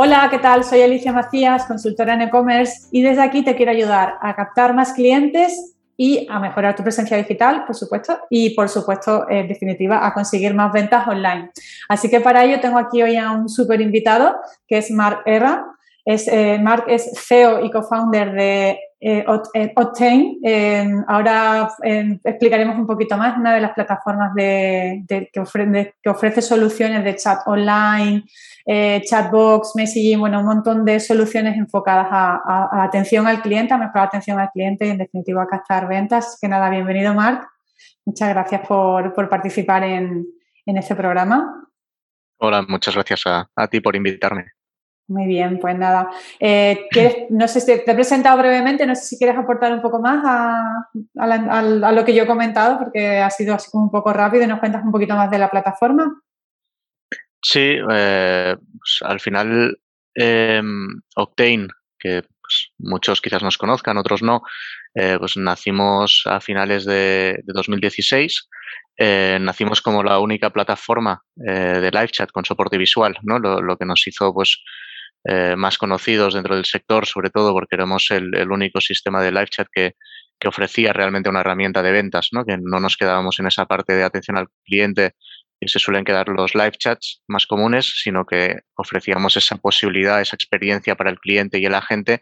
Hola, ¿qué tal? Soy Alicia Macías, consultora en e-commerce y desde aquí te quiero ayudar a captar más clientes y a mejorar tu presencia digital, por supuesto, y por supuesto, en definitiva, a conseguir más ventas online. Así que para ello tengo aquí hoy a un súper invitado, que es Mark Erra. Es, eh, Mark es CEO y co-founder de eh, Octane. ahora explicaremos un poquito más, una de las plataformas de, que, ofrece, soluciones de chat online, eh, chatbox, messaging, bueno, un montón de soluciones enfocadas a, atención al cliente, a mejorar atención al cliente y en definitiva a captar ventas. Que nada, bienvenido Marc. Muchas gracias por, participar en, este programa. Hola, muchas gracias a ti por invitarme. Muy bien, pues nada. Eh, no sé te he presentado brevemente, no sé si quieres aportar un poco más a, lo que yo he comentado, porque ha sido así como un poco rápido y nos cuentas un poquito más de la plataforma. Sí, eh, pues al final em, Octane, que pues, muchos quizás nos conozcan, otros no, eh, pues nacimos a finales de, 2016. nacimos como la única plataforma de live chat con soporte visual, ¿no? Lo, lo que nos hizo pues eh, más conocidos dentro del sector, sobre todo porque éramos el, único sistema de live chat que, ofrecía realmente una herramienta de ventas, ¿no? que no nos quedábamos en esa parte de atención al cliente que se suelen quedar los live chats más comunes, sino que ofrecíamos esa posibilidad, esa experiencia para el cliente y el agente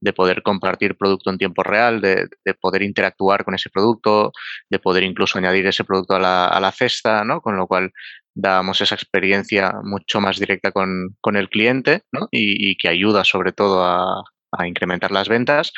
de poder compartir producto en tiempo real, de, de, poder interactuar con ese producto, de poder incluso añadir ese producto a la, a la cesta, ¿no? Con lo cual dábamos esa experiencia mucho más directa con, con el cliente ¿no? y, y, que ayuda sobre todo a, a incrementar las ventas.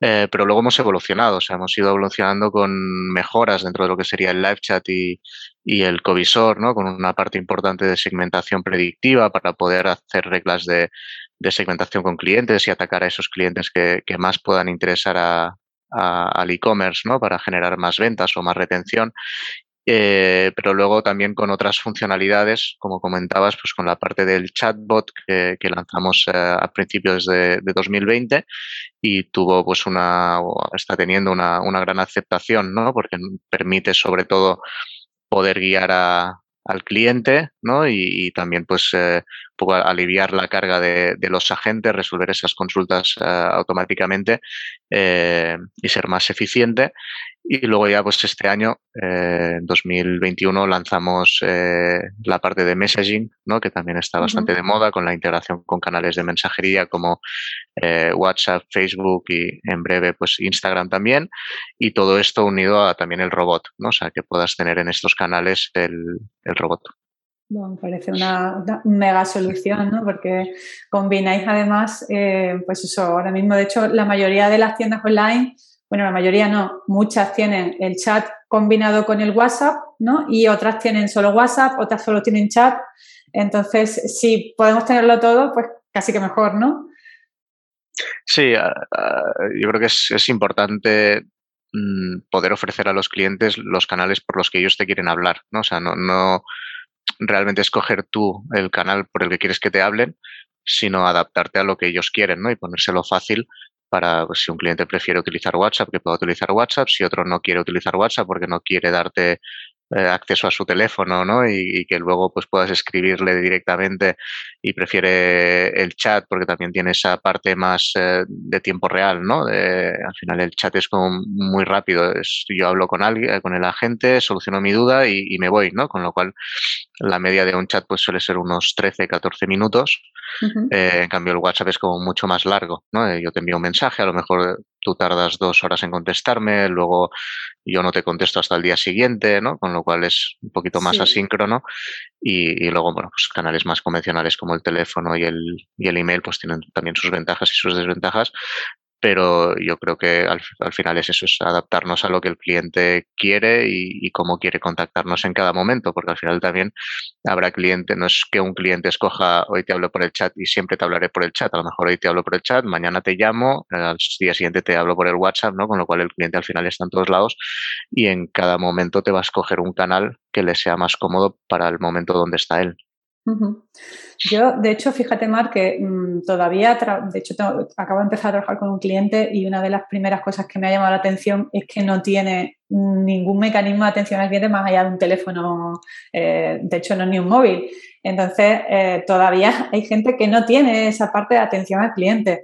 Eh, pero luego hemos evolucionado, o sea, hemos ido evolucionando con mejoras dentro de lo que sería el live chat y, y el covisor, ¿no? Con una parte importante de segmentación predictiva para poder hacer reglas de, de segmentación con clientes y atacar a esos clientes que, que más puedan interesar a, al e-commerce, ¿no? Para generar más ventas o más retención. Eh, pero luego también con otras funcionalidades, como comentabas, pues con la parte del chatbot que, lanzamos eh, a principios de, de, 2020 y tuvo pues una, está teniendo una, una gran aceptación, ¿no? Porque permite sobre todo poder guiar a, al cliente, ¿no? Y, y también, pues, eh, aliviar la carga de, de, los agentes, resolver esas consultas uh, automáticamente eh, y ser más eficiente. Y luego ya, pues, este año, eh, 2021, lanzamos eh, la parte de messaging, ¿no? Que también está bastante uh -huh. de moda con la integración con canales de mensajería como eh, WhatsApp, Facebook y en breve, pues, Instagram también. Y todo esto unido a también el robot, ¿no? O sea, que puedas tener en estos canales el robot. Bueno, parece una, mega solución, ¿no? Porque combináis además, eh, pues eso, ahora mismo, de hecho, la mayoría de las tiendas online, bueno, la mayoría no, muchas tienen el chat combinado con el WhatsApp, ¿no? Y otras tienen solo WhatsApp, otras solo tienen chat. Entonces, si podemos tenerlo todo, pues casi que mejor, ¿no? Sí, yo creo que es, importante mm, poder ofrecer a los clientes los canales por los que ellos te quieren hablar, ¿no? O sea, no realmente escoger tú el canal por el que quieres que te hablen, sino adaptarte a lo que ellos quieren, ¿no? Y ponérselo fácil para pues, si un cliente prefiere utilizar WhatsApp, que pueda utilizar WhatsApp, si otro no quiere utilizar WhatsApp porque no quiere darte acceso a su teléfono, ¿no? Y, y, que luego pues puedas escribirle directamente y prefiere el chat porque también tiene esa parte más eh, de tiempo real, ¿no? De, al final el chat es como muy rápido, es, yo hablo con alguien, con el agente, soluciono mi duda y, y, me voy, ¿no? Con lo cual la media de un chat pues suele ser unos 13, 14 minutos. Uh -huh. eh, en cambio el WhatsApp es como mucho más largo, ¿no? Eh, yo te envío un mensaje, a lo mejor tú tardas dos horas en contestarme, luego yo no te contesto hasta el día siguiente, ¿no? Con lo cual es un poquito más sí. asíncrono y, y, luego, bueno, pues canales más convencionales como el teléfono y el, y el email pues tienen también sus ventajas y sus desventajas, pero yo creo que al, al, final es eso, es adaptarnos a lo que el cliente quiere y, y, cómo quiere contactarnos en cada momento, porque al final también habrá cliente, no es que un cliente escoja hoy te hablo por el chat y siempre te hablaré por el chat, a lo mejor hoy te hablo por el chat, mañana te llamo, al día siguiente te hablo por el WhatsApp, ¿no? Con lo cual el cliente al final está en todos lados y en cada momento te va a escoger un canal que le sea más cómodo para el momento donde está él. Yo, de hecho, fíjate, Mar, que mmm, todavía, de hecho, acabo de empezar a trabajar con un cliente y una de las primeras cosas que me ha llamado la atención es que no tiene ningún mecanismo de atención al cliente más allá de un teléfono, eh, de hecho, no es ni un móvil. Entonces, eh, todavía hay gente que no tiene esa parte de atención al cliente.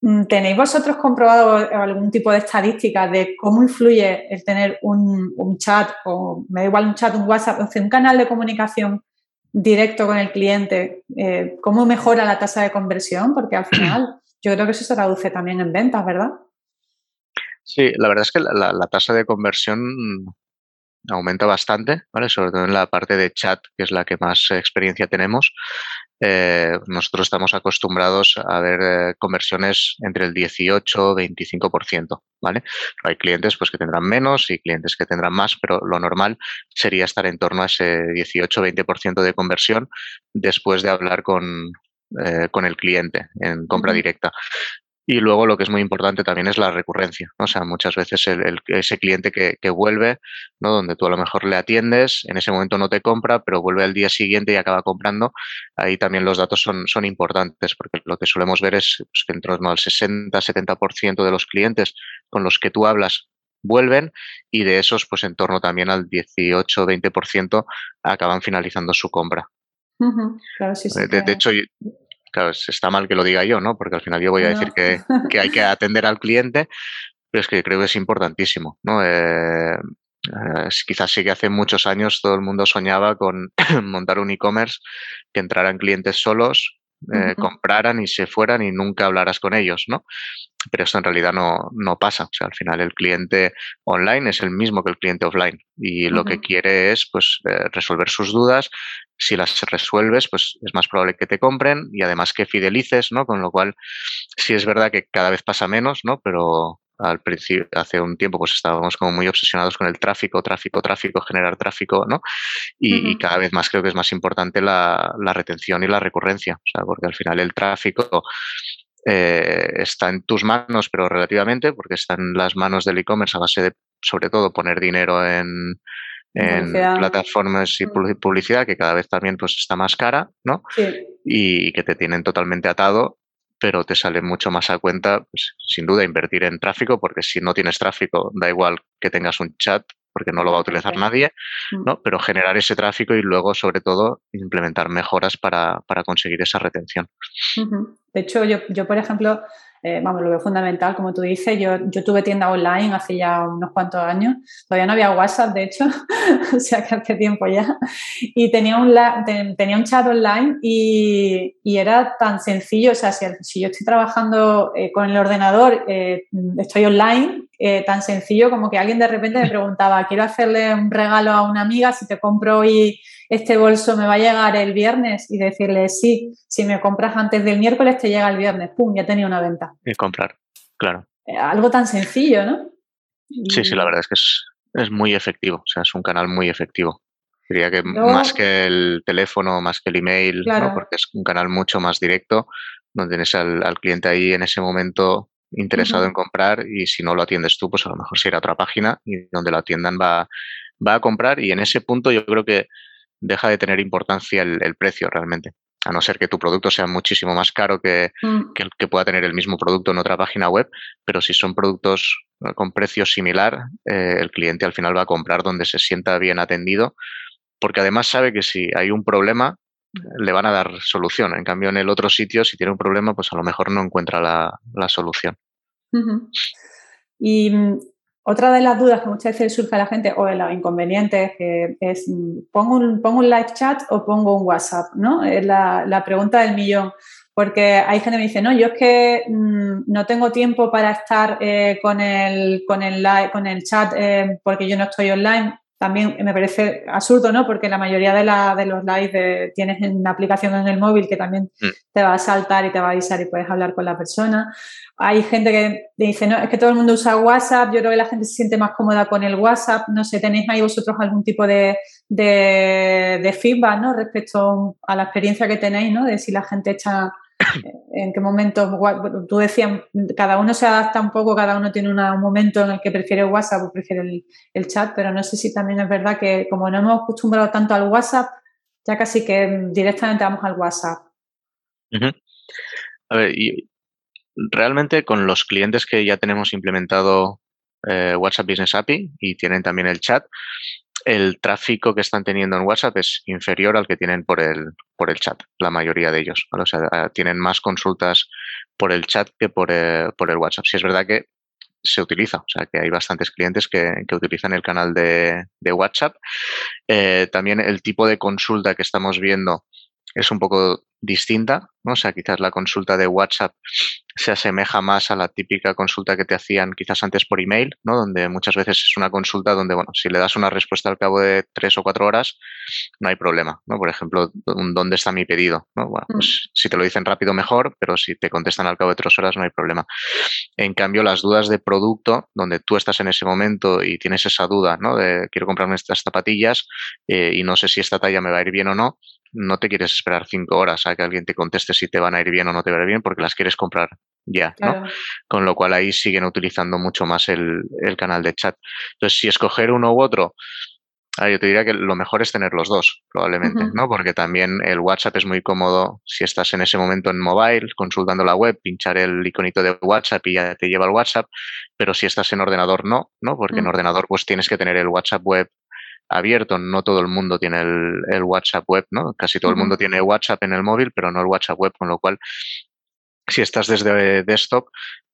Mm, ¿Tenéis vosotros comprobado algún tipo de estadística de cómo influye el tener un, chat, o me da igual un chat, un WhatsApp, un canal de comunicación directo con el cliente? Eh, ¿Cómo mejora la tasa de conversión? Porque al final yo creo que eso se traduce también en ventas, ¿verdad? Sí, la verdad es que la, tasa de conversión aumenta bastante, ¿vale? Sobre todo en la parte de chat, que es la que más experiencia tenemos. Eh, nosotros estamos acostumbrados a ver eh, conversiones entre el 18 y 25%, ¿vale? hay clientes pues, que tendrán menos y clientes que tendrán más, pero lo normal sería estar en torno a ese 18-20% de conversión después de hablar con, eh, con el cliente en compra directa. Y luego lo que es muy importante también es la recurrencia. O sea, muchas veces el, ese cliente que, que, vuelve, ¿no? donde tú a lo mejor le atiendes, en ese momento no te compra, pero vuelve al día siguiente y acaba comprando, ahí también los datos son, son importantes, porque lo que solemos ver es pues, que en torno al 60-70% de los clientes con los que tú hablas vuelven y de esos, pues en torno también al 18-20% acaban finalizando su compra. claro, sí, sí, de, de, hecho, claro, está mal que lo diga yo, ¿no? Porque al final yo voy a decir que, hay que atender al cliente, pero es que creo que es importantísimo, ¿no? Eh, eh, quizás sí que hace muchos años todo el mundo soñaba con montar un e-commerce que entraran clientes solos, eh, compraran y se fueran y nunca hablaras con ellos, ¿no? Pero eso en realidad no, no, pasa. O sea, al final el cliente online es el mismo que el cliente offline y lo que quiere es pues resolver sus dudas, si las resuelves, pues es más probable que te compren y además que fidelices, ¿no? Con lo cual, sí es verdad que cada vez pasa menos, ¿no? Pero al principio, hace un tiempo, pues estábamos como muy obsesionados con el tráfico, tráfico, tráfico, generar tráfico, ¿no? Y, cada vez más creo que es más importante la, retención y la recurrencia, o sea, porque al final el tráfico eh, está en tus manos, pero relativamente, porque está en las manos del e-commerce a base de, sobre todo, poner dinero en, en plataformas y publicidad que cada vez también pues está más cara, ¿no? Y que te tienen totalmente atado, pero te sale mucho más a cuenta, pues, sin duda, invertir en tráfico, porque si no tienes tráfico, da igual que tengas un chat, porque no lo va a utilizar nadie, mm. ¿no? Pero generar ese tráfico y luego, sobre todo, implementar mejoras para, para conseguir esa retención. De hecho, yo, yo, por ejemplo, eh, vamos, lo fundamental, como tú dices. Yo, yo tuve tienda online hace ya unos cuantos años. Todavía no había WhatsApp, de hecho, o sea que hace tiempo ya. Y tenía un, tenía un chat online y, era tan sencillo. O sea, si, si yo estoy trabajando eh, con el ordenador, eh, estoy online, tan sencillo como que alguien de repente me preguntaba, quiero hacerle un regalo a una amiga, si te compro hoy este bolso me va a llegar el viernes y decirle, sí, si me compras antes del miércoles te llega el viernes, ¡pum!, ya tenía una venta. Y comprar, claro. Eh, algo tan sencillo, ¿no? Sí, sí, la verdad es que es, muy efectivo, o sea, es un canal muy efectivo. Diría que más que el teléfono, más que el email, porque es un canal mucho más directo, donde tienes al, cliente ahí en ese momento interesado en comprar y si no lo atiendes tú, pues a lo mejor se irá a otra página y donde lo atiendan va, va a comprar y en ese punto yo creo que deja de tener importancia el, precio realmente. A no ser que tu producto sea muchísimo más caro que, mm. que, que, pueda tener el mismo producto en otra página web, pero si son productos eh, con precio similar, eh, el cliente al final va a comprar donde se sienta bien atendido, porque además sabe que si hay un problema, le van a dar solución. En cambio, en el otro sitio, si tiene un problema, pues a lo mejor no encuentra la, la solución. Y mm, otra de las dudas que muchas veces surge a la gente o de los inconvenientes que es ¿pongo un, pongo un live chat o pongo un WhatsApp, ¿no? Es la, pregunta del millón. Porque hay gente que me dice, no, yo es que mm, no tengo tiempo para estar eh, con, el, con, el con el chat eh, porque yo no estoy online también me parece absurdo, ¿no? Porque la mayoría de, la, de los lives tienes una aplicación en el móvil que también mm. te va a saltar y te va a avisar y puedes hablar con la persona. Hay gente que dice, no, es que todo el mundo usa WhatsApp, yo creo que la gente se siente más cómoda con el WhatsApp. No sé, ¿tenéis ahí vosotros algún tipo de, de feedback, ¿no? Respecto a la experiencia que tenéis, ¿no? De si la gente echa en qué momento, tú decías, cada uno se adapta un poco, cada uno tiene un momento en el que prefiere WhatsApp o prefiere el, chat, pero no sé si también es verdad que como no hemos acostumbrado tanto al WhatsApp, ya casi que directamente vamos al WhatsApp. A ver, y realmente con los clientes que ya tenemos implementado eh, WhatsApp Business API y tienen también el chat, el tráfico que están teniendo en WhatsApp es inferior al que tienen por el, por el chat, la mayoría de ellos. O sea, tienen más consultas por el chat que por, eh, por el WhatsApp. Si es verdad que se utiliza, o sea que hay bastantes clientes que, utilizan el canal de, WhatsApp. Eh, también el tipo de consulta que estamos viendo es un poco distinta, ¿no? O sea, quizás la consulta de WhatsApp se asemeja más a la típica consulta que te hacían quizás antes por email, ¿no? Donde muchas veces es una consulta donde, bueno, si le das una respuesta al cabo de tres o cuatro horas, no hay problema, ¿no? Por ejemplo, ¿dónde está mi pedido? ¿no? Bueno, pues mm. si te lo dicen rápido mejor, pero si te contestan al cabo de tres horas no hay problema. En cambio, las dudas de producto, donde tú estás en ese momento y tienes esa duda, ¿no? De quiero comprarme estas zapatillas eh, y no sé si esta talla me va a ir bien o no, no te quieres esperar cinco horas a que alguien te conteste si te van a ir bien o no te va a ir bien porque las quieres comprar ya, ¿no? Con lo cual ahí siguen utilizando mucho más el, canal de chat. Entonces, si escoger uno u otro, yo te diría que lo mejor es tener los dos, probablemente, ¿no? Porque también el WhatsApp es muy cómodo si estás en ese momento en mobile, consultando la web, pinchar el iconito de WhatsApp y ya te lleva al WhatsApp, pero si estás en ordenador no, ¿no? Porque en mm. ordenador pues tienes que tener el WhatsApp web abierto. No todo el mundo tiene el, WhatsApp web, ¿no? Casi todo el mundo tiene WhatsApp en el móvil, pero no el WhatsApp web, con lo cual si estás desde desktop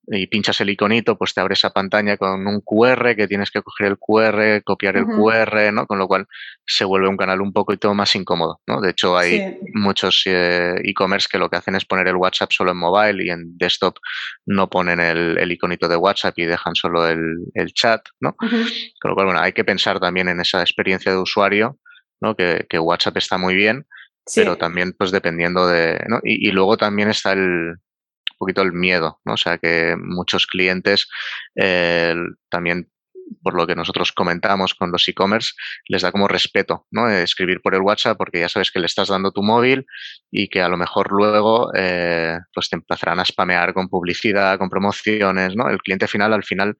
y pinchas el iconito, pues te abre esa pantalla con un QR que tienes que coger el QR, copiar el QR, ¿no? Con lo cual se vuelve un canal un poco y todo más incómodo, ¿no? De hecho, hay muchos eh, e-commerce que lo que hacen es poner el WhatsApp solo en mobile y en desktop no ponen el, iconito de WhatsApp y dejan solo el, chat, ¿no? Con lo cual, bueno, hay que pensar también en esa experiencia de usuario, ¿no? Que, WhatsApp está muy bien, pero también pues dependiendo de, ¿no? y luego también está el, poquito el miedo, ¿no? O sea que muchos clientes eh, también por lo que nosotros comentamos con los e-commerce, les da como respeto, ¿no? Escribir por el WhatsApp porque ya sabes que le estás dando tu móvil y que a lo mejor luego eh, pues te empezarán a spamear con publicidad, con promociones, ¿no? El cliente final al final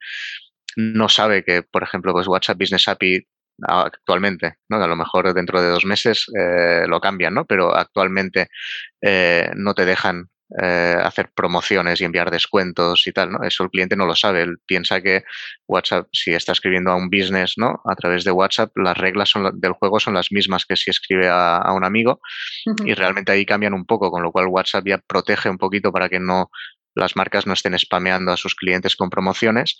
no sabe que, por ejemplo, pues WhatsApp Business API actualmente, ¿no? A lo mejor dentro de dos meses eh, lo cambian, ¿no? Pero actualmente no te dejan eh, hacer promociones y enviar descuentos y tal, ¿no? Eso el cliente no lo sabe. Él piensa que WhatsApp, si está escribiendo a un business, ¿no? A través de WhatsApp, las reglas son, del juego son las mismas que si escribe a, un amigo y realmente ahí cambian un poco, con lo cual WhatsApp ya protege un poquito para que no las marcas no estén spameando a sus clientes con promociones,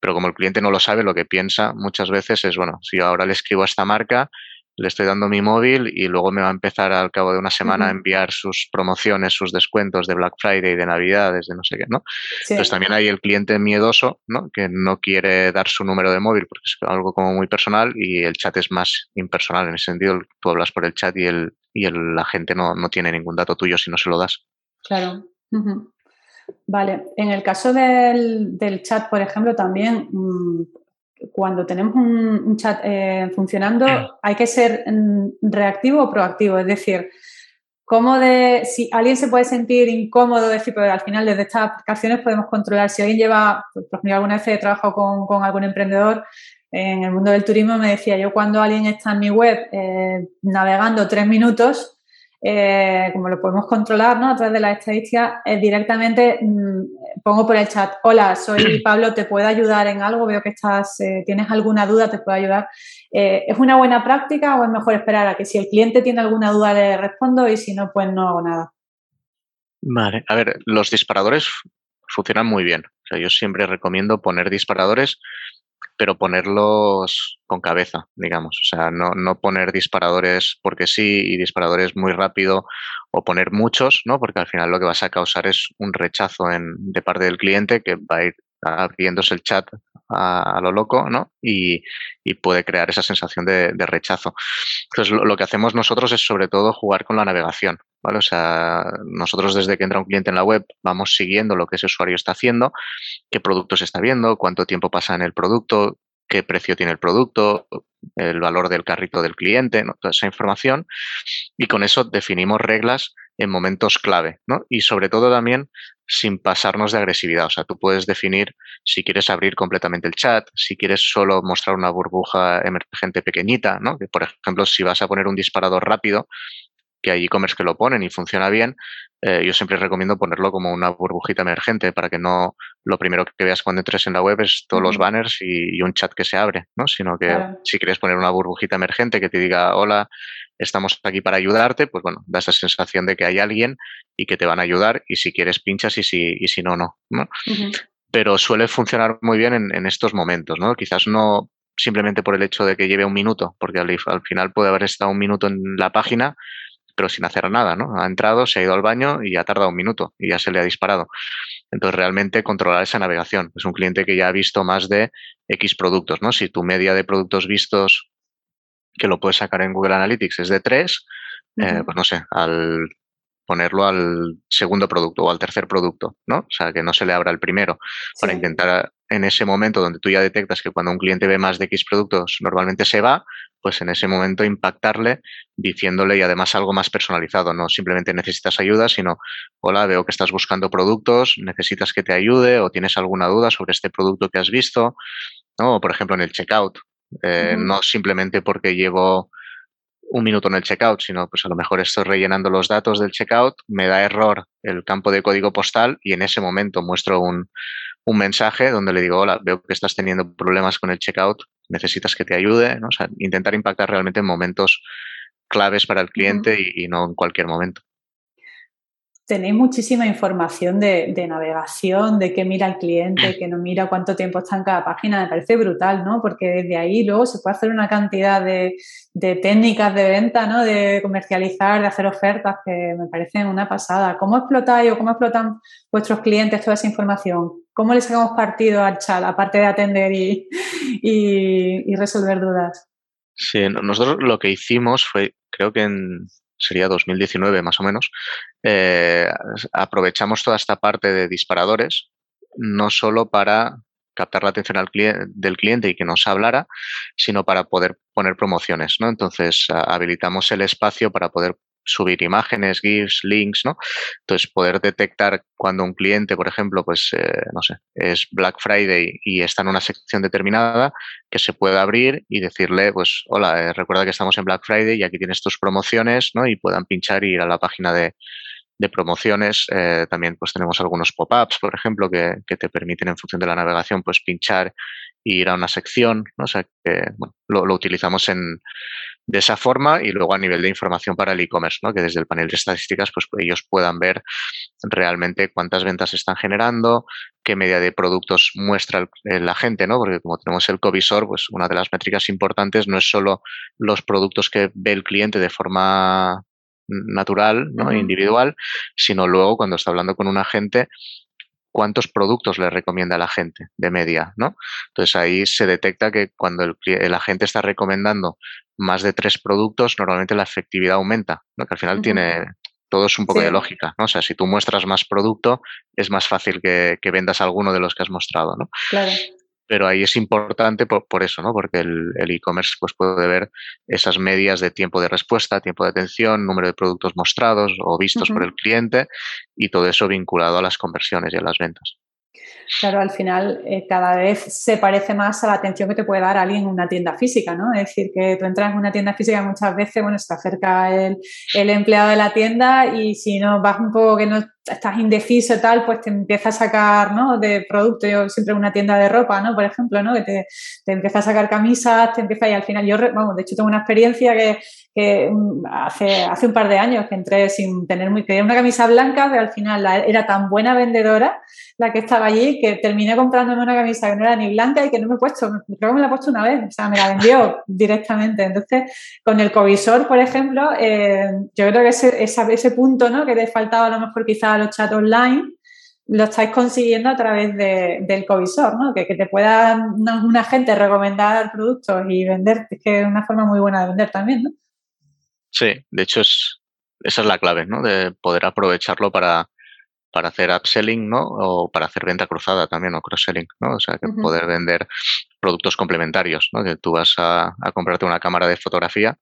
pero como el cliente no lo sabe, lo que piensa muchas veces es, bueno, si ahora le escribo a esta marca, le estoy dando mi móvil y luego me va a empezar al cabo de una semana a enviar sus promociones, sus descuentos de Black Friday, de Navidades, de no sé qué, ¿no? Entonces también hay el cliente miedoso, ¿no? Que no quiere dar su número de móvil porque es algo como muy personal y el chat es más impersonal. En ese sentido, tú hablas por el chat y, el, y el, la gente no, no tiene ningún dato tuyo si no se lo das. Claro. Vale, en el caso del, del, chat, por ejemplo, también mm, cuando tenemos un, chat eh, funcionando, hay que ser mm, reactivo o proactivo. Es decir, cómo de, si alguien se puede sentir incómodo, decir, pero al final desde estas aplicaciones podemos controlar. Si alguien lleva, por ejemplo, alguna vez he trabajado con, algún emprendedor en el mundo del turismo, me decía, yo cuando alguien está en mi web eh, navegando tres minutos, eh, como lo podemos controlar ¿no? a través de la estadística, eh, directamente mm, pongo por el chat, hola, soy Pablo, ¿te puedo ayudar en algo? Veo que estás, eh, tienes alguna duda, te puedo ayudar. ¿Es una buena práctica o es mejor esperar a que si el cliente tiene alguna duda le respondo y si no, pues no hago nada? Vale, a ver, los disparadores funcionan muy bien. O sea, yo siempre recomiendo poner disparadores pero ponerlos con cabeza, digamos. O sea, no, no, poner disparadores porque sí y disparadores muy rápido o poner muchos, ¿no? Porque al final lo que vas a causar es un rechazo en, de parte del cliente que va a ir abriéndose el chat a, lo loco, ¿no? Y, puede crear esa sensación de, rechazo. Entonces, lo, lo, que hacemos nosotros es sobre todo jugar con la navegación, ¿vale? O sea, nosotros desde que entra un cliente en la web vamos siguiendo lo que ese usuario está haciendo, qué productos está viendo, cuánto tiempo pasa en el producto, qué precio tiene el producto, el valor del carrito del cliente, toda esa información. Y con eso definimos reglas en momentos clave, ¿no? Y sobre todo también sin pasarnos de agresividad. O sea, tú puedes definir si quieres abrir completamente el chat, si quieres solo mostrar una burbuja emergente pequeñita, ¿no? Que, por ejemplo, si vas a poner un disparador rápido, que hay e-commerce que lo ponen y funciona bien, eh, yo siempre recomiendo ponerlo como una burbujita emergente para que no lo primero que veas cuando entres en la web es todos los banners y, un chat que se abre, ¿no? Sino que si quieres poner una burbujita emergente que te diga, hola, estamos aquí para ayudarte, pues bueno, da esa sensación de que hay alguien y que te van a ayudar y si quieres pinchas y si, y si no, no. ¿no? Pero suele funcionar muy bien en, en estos momentos, ¿no? Quizás no simplemente por el hecho de que lleve un minuto, porque al, al, final puede haber estado un minuto en la página, pero sin hacer nada, ¿no? Ha entrado, se ha ido al baño y ha tardado un minuto y ya se le ha disparado. Entonces, realmente controlar esa navegación. Es un cliente que ya ha visto más de X productos, ¿no? Si tu media de productos vistos, que lo puedes sacar en Google Analytics, es de 3, eh, pues no sé, al ponerlo al segundo producto o al tercer producto, ¿no? O sea, que no se le abra el primero, para intentar en ese momento donde tú ya detectas que cuando un cliente ve más de X productos normalmente se va, pues en ese momento impactarle diciéndole y además algo más personalizado, no simplemente necesitas ayuda, sino, hola, veo que estás buscando productos, necesitas que te ayude o tienes alguna duda sobre este producto que has visto, ¿no? O por ejemplo en el checkout, eh, no simplemente porque llevo un minuto en el checkout, sino pues a lo mejor estoy rellenando los datos del checkout, me da error el campo de código postal y en ese momento muestro un, un mensaje donde le digo, hola, veo que estás teniendo problemas con el checkout, necesitas que te ayude, ¿no? O sea, intentar impactar realmente en momentos claves para el cliente y, y no en cualquier momento tenéis muchísima información de, navegación, de qué mira el cliente, que no mira cuánto tiempo está en cada página, me parece brutal, ¿no? Porque desde ahí luego se puede hacer una cantidad de, técnicas de venta, ¿no? De comercializar, de hacer ofertas que me parecen una pasada. ¿Cómo explotáis o cómo explotan vuestros clientes toda esa información? ¿Cómo les sacamos partido al chat, aparte de atender y, y resolver dudas? Sí, nosotros lo que hicimos fue, creo que en sería 2019 más o menos, eh, aprovechamos toda esta parte de disparadores, no solo para captar la atención del cliente y que nos hablara, sino para poder poner promociones, ¿no? Entonces, habilitamos el espacio para poder subir imágenes, GIFs, links, ¿no? Entonces, poder detectar cuando un cliente, por ejemplo, pues, eh, no sé, es Black Friday y está en una sección determinada, que se pueda abrir y decirle, pues, hola, eh, recuerda que estamos en Black Friday y aquí tienes tus promociones, ¿no? Y puedan pinchar y ir a la página de, promociones. Eh, también pues tenemos algunos pop-ups, por ejemplo, que, que, te permiten en función de la navegación pues pinchar e ir a una sección. ¿no? O sea que bueno, lo, utilizamos en, de esa forma y luego a nivel de información para el e-commerce, ¿no? que desde el panel de estadísticas pues ellos puedan ver realmente cuántas ventas están generando, qué media de productos muestra la gente, ¿no? porque como tenemos el covisor, pues una de las métricas importantes no es solo los productos que ve el cliente de forma natural, ¿no? individual, sino luego cuando está hablando con un agente, cuántos productos le recomienda a la gente de media, ¿no? Entonces ahí se detecta que cuando el, el, agente está recomendando más de tres productos, normalmente la efectividad aumenta, ¿no? Que al final tiene, todo es un poco de lógica, ¿no? O sea, si tú muestras más producto, es más fácil que, que, vendas alguno de los que has mostrado, ¿no? Claro. Pero ahí es importante por, por eso, ¿no? Porque el e-commerce pues puede ver esas medias de tiempo de respuesta, tiempo de atención, número de productos mostrados o vistos uh -huh. por el cliente y todo eso vinculado a las conversiones y a las ventas. Claro, al final eh, cada vez se parece más a la atención que te puede dar alguien en una tienda física, ¿no? Es decir, que tú entras en una tienda física muchas veces, bueno, se acerca el, el empleado de la tienda y si no vas un poco que no estás indeciso y tal, pues te empieza a sacar, ¿no? De producto, yo siempre una tienda de ropa, ¿no? Por ejemplo, ¿no? Que te, te empieza a sacar camisas, te empieza y al final yo, vamos, de hecho tengo una experiencia que, mm, hace, hace un par de años que entré sin tener muy, quería una camisa blanca, pero al final era tan buena vendedora la que estaba allí que terminé comprándome una camisa que no era ni blanca y que no me he puesto, creo que me la he puesto una vez, o sea, me la vendió directamente. Entonces, con el covisor, por ejemplo, eh, yo creo que ese, ese, ese punto, ¿no? Que te faltaba a lo mejor quizás a los chats online, lo estáis consiguiendo a través de, del covisor, ¿no? Que, que te pueda una, gente recomendar productos y vender, es que es una forma muy buena de vender también, ¿no? Sí, de hecho es, esa es la clave, ¿no? De poder aprovecharlo para, para hacer upselling, ¿no? O para hacer venta cruzada también, o cross-selling, ¿no? O sea, que uh -huh. poder vender productos complementarios, ¿no? Que tú vas a, a comprarte una cámara de fotografía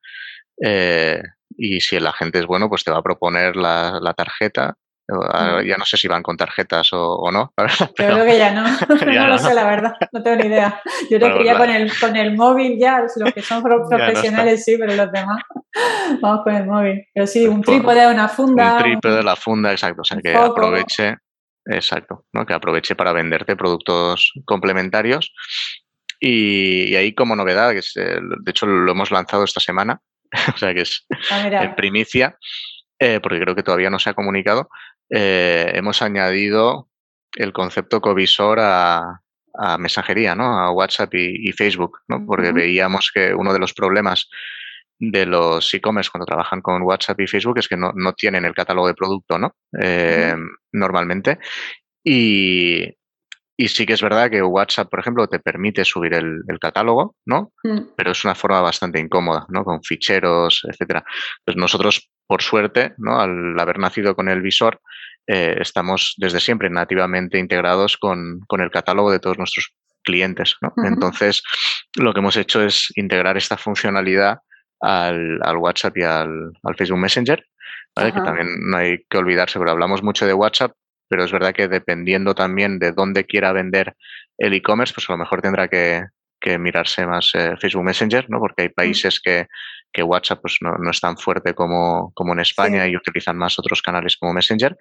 eh, y si el agente es bueno, pues te va a proponer la, la tarjeta Ya no sé si van con tarjetas o, no. creo que ya no. no, lo sé, la verdad. No tengo ni idea. Yo creo que ya con el, con el móvil ya, los que son profesionales sí, pero los demás vamos con el móvil. Pero sí, un pues trípode, una funda. Un trípode, la funda, exacto. O sea, que aproveche, exacto, ¿no? que aproveche para venderte productos complementarios. Y, ahí como novedad, que de hecho lo hemos lanzado esta semana, o sea que es ah, en primicia, eh, porque creo que todavía no se ha comunicado, eh, hemos añadido el concepto covisor a, mensajería, ¿no? A WhatsApp y, Facebook, ¿no? Porque veíamos que uno de los problemas de los e-commerce cuando trabajan con WhatsApp y Facebook es que no, tienen el catálogo de producto, ¿no? Eh, normalmente. Y, y sí que es verdad que WhatsApp, por ejemplo, te permite subir el, catálogo, ¿no? Mm. Pero es una forma bastante incómoda, ¿no? Con ficheros, etcétera. Pues nosotros, por suerte, ¿no? Al haber nacido con el visor, eh, estamos desde siempre nativamente integrados con, el catálogo de todos nuestros clientes, ¿no? Entonces, lo que hemos hecho es integrar esta funcionalidad al, WhatsApp y al, Facebook Messenger, ¿vale? Que también no hay que olvidarse, pero hablamos mucho de WhatsApp, pero es verdad que dependiendo también de dónde quiera vender el e-commerce, pues a lo mejor tendrá que, mirarse más eh, Facebook Messenger, ¿no? Porque hay mm. países que, WhatsApp pues no, es tan fuerte como, como en España y utilizan más otros canales como Messenger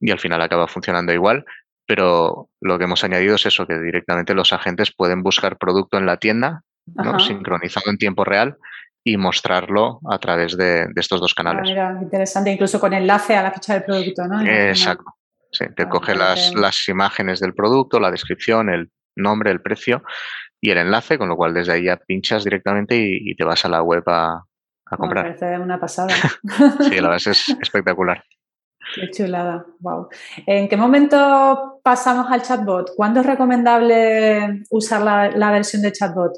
y al final acaba funcionando igual. Pero lo que hemos añadido es eso, que directamente los agentes pueden buscar producto en la tienda, ¿no? sincronizado en tiempo real y mostrarlo a través de, estos dos canales. Ah, interesante, incluso con enlace a la ficha del producto, ¿no? Exacto, Sí, te ah, coge las, las, imágenes del producto, la descripción, el nombre, el precio y el enlace, con lo cual desde ahí ya pinchas directamente y, te vas a la web a, a comprar. Me parece una pasada. sí, la verdad es espectacular. Qué chulada, wow. ¿En qué momento pasamos al chatbot? ¿Cuándo es recomendable usar la, la versión de chatbot?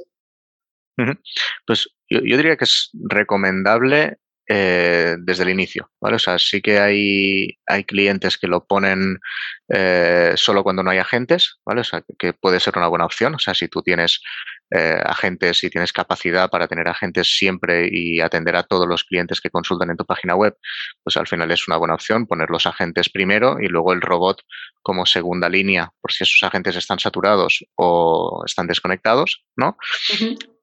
Pues yo, yo, diría que es recomendable eh, desde el inicio, ¿vale? O sea, sí que hay, hay clientes que lo ponen eh, solo cuando no hay agentes, ¿vale? O sea, que puede ser una buena opción. O sea, si tú tienes eh, agentes y tienes capacidad para tener agentes siempre y atender a todos los clientes que consultan en tu página web, pues al final es una buena opción poner los agentes primero y luego el robot como segunda línea, por si esos agentes están saturados o están desconectados, ¿no?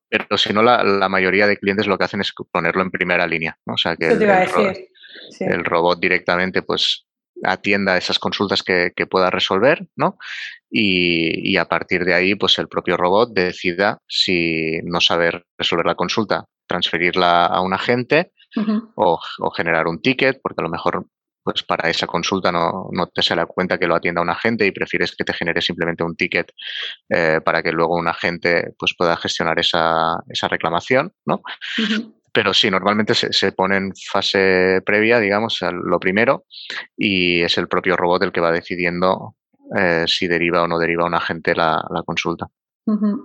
Pero si no, la, mayoría de clientes lo que hacen es ponerlo en primera línea. ¿no? O sea, que el, robot directamente pues atienda esas consultas que, pueda resolver, ¿no? Y, a partir de ahí, pues el propio robot decida si no sabe resolver la consulta, transferirla a un agente o, o, generar un ticket, porque a lo mejor pues para esa consulta no, no te se da cuenta que lo atienda un agente y prefieres que te genere simplemente un ticket eh, para que luego un agente pues pueda gestionar esa, esa reclamación, ¿no? Pero sí, normalmente se, pone en fase previa, digamos, lo primero, y es el propio robot el que va decidiendo eh, si deriva o no deriva un agente la, la consulta.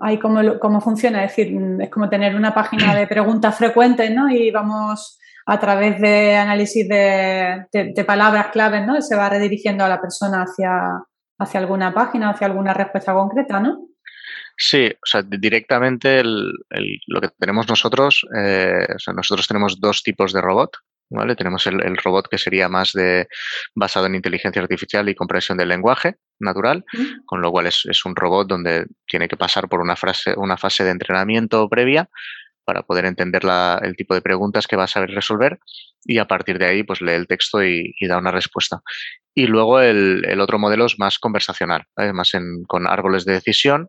Ahí cómo, cómo funciona, es decir, es como tener una página de preguntas frecuentes, ¿no? Y vamos a través de análisis de, palabras claves, ¿no? Se va redirigiendo a la persona hacia, hacia alguna página, hacia alguna respuesta concreta, ¿no? Sí, o sea, directamente lo que tenemos nosotros, eh, nosotros tenemos dos tipos de robot, ¿vale? Tenemos el, robot que sería más de basado en inteligencia artificial y comprensión del lenguaje natural, con lo cual es, es, un robot donde tiene que pasar por una, frase, una fase de entrenamiento previa para poder entender el tipo de preguntas que va a saber resolver y a partir de ahí pues lee el texto y, da una respuesta. Y luego el, otro modelo es más conversacional, además con árboles de decisión,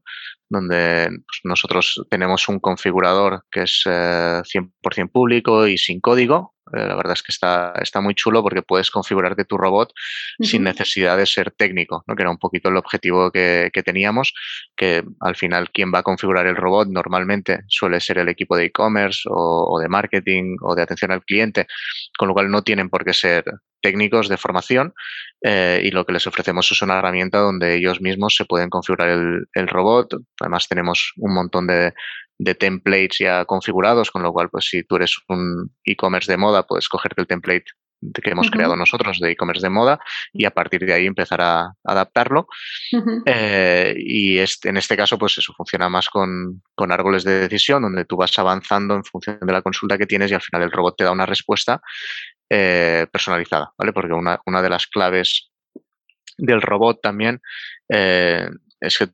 donde pues, nosotros tenemos un configurador que es 100% eh, público y sin código, eh, la verdad es que está, está muy chulo porque puedes configurarte tu robot sin necesidad de ser técnico, ¿no? que era un poquito el objetivo que, teníamos, que al final quien va a configurar el robot normalmente suele ser el equipo de e-commerce o, de marketing o de atención al cliente, con lo cual no tienen por qué ser técnicos de formación eh, y lo que les ofrecemos es una herramienta donde ellos mismos se pueden configurar el, el robot. Además tenemos un montón de, de templates ya configurados, con lo cual, pues si tú eres un e-commerce de moda, puedes cogerte el template que hemos creado nosotros de e-commerce de moda y a partir de ahí empezar a adaptarlo. Eh, y este, en este caso, pues eso funciona más con, con, árboles de decisión, donde tú vas avanzando en función de la consulta que tienes y al final el robot te da una respuesta eh, personalizada, ¿vale? Porque una, una, de las claves del robot también eh, es que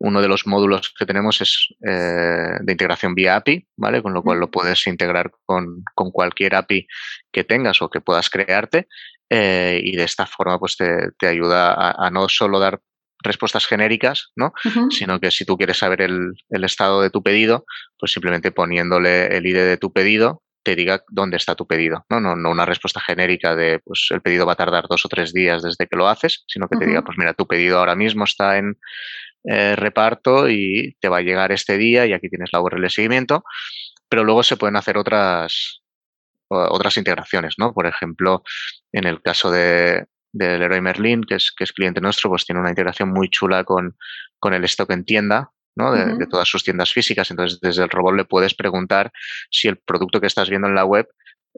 uno de los módulos que tenemos es eh, de integración vía API, ¿vale? Con lo cual lo puedes integrar con, con cualquier API que tengas o que puedas crearte y de esta forma pues te, te ayuda a, a, no solo dar respuestas genéricas, ¿no? Sino que si tú quieres saber el, el, estado de tu pedido, pues simplemente poniéndole el ID de tu pedido, te diga dónde está tu pedido, ¿no? No, no una respuesta genérica de, pues el pedido va a tardar dos o tres días desde que lo haces, sino que te diga, pues mira, tu pedido ahora mismo está en eh, reparto y te va a llegar este día y aquí tienes la URL de seguimiento, pero luego se pueden hacer otras, otras integraciones, ¿no? Por ejemplo, en el caso de, del Leroy Merlin, que es, que es cliente nuestro, pues tiene una integración muy chula con, con el stock en tienda, ¿no? De, uh -huh. de, todas sus tiendas físicas. Entonces, desde el robot le puedes preguntar si el producto que estás viendo en la web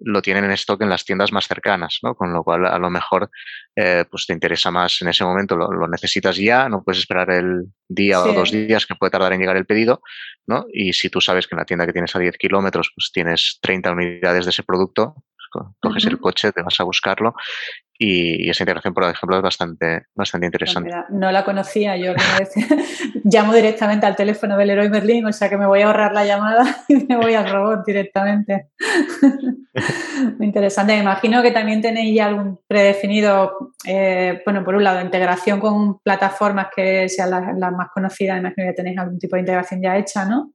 lo tienen en stock en las tiendas más cercanas, ¿no? Con lo cual, a lo mejor, eh, pues te interesa más en ese momento, lo, lo, necesitas ya, no puedes esperar el día sí. o dos días que puede tardar en llegar el pedido, ¿no? Y si tú sabes que en la tienda que tienes a 10 kilómetros, pues tienes 30 unidades de ese producto, coges uh -huh. el coche, te vas a buscarlo y, y, esa integración, por ejemplo, es bastante, bastante interesante. No, no la conocía, yo llamo directamente al teléfono del Leroy Merlin, o sea que me voy a ahorrar la llamada y me voy al robot directamente. Muy interesante. Me imagino que también tenéis ya algún predefinido, eh, bueno, por un lado, integración con plataformas que sean las, las más conocidas, imagino que tenéis algún tipo de integración ya hecha, ¿no?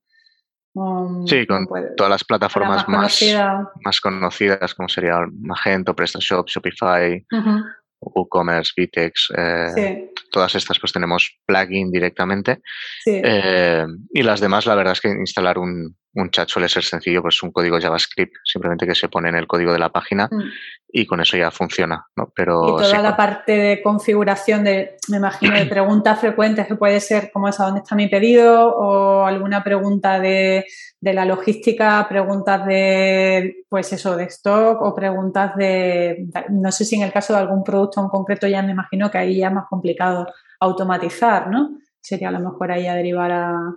Um, sí, con puede, todas las plataformas más, más, conocida. más, conocidas, como sería Magento, PrestaShop, Shopify, uh -huh. WooCommerce, Vitex, eh, sí. todas estas pues tenemos plugin directamente. Sí. Eh, y las demás, la verdad es que instalar un, un chat suele ser sencillo, pues un código JavaScript, simplemente que se pone en el código de la página mm. y con eso ya funciona, ¿no? Pero y toda sí, la parte de configuración de, me imagino, de preguntas frecuentes que puede ser como es a dónde está mi pedido o alguna pregunta de, de la logística, preguntas de, pues eso, de stock o preguntas de, no sé si en el caso de algún producto en concreto ya me imagino que ahí ya es más complicado automatizar, ¿no? Sería a lo mejor ahí a derivar a,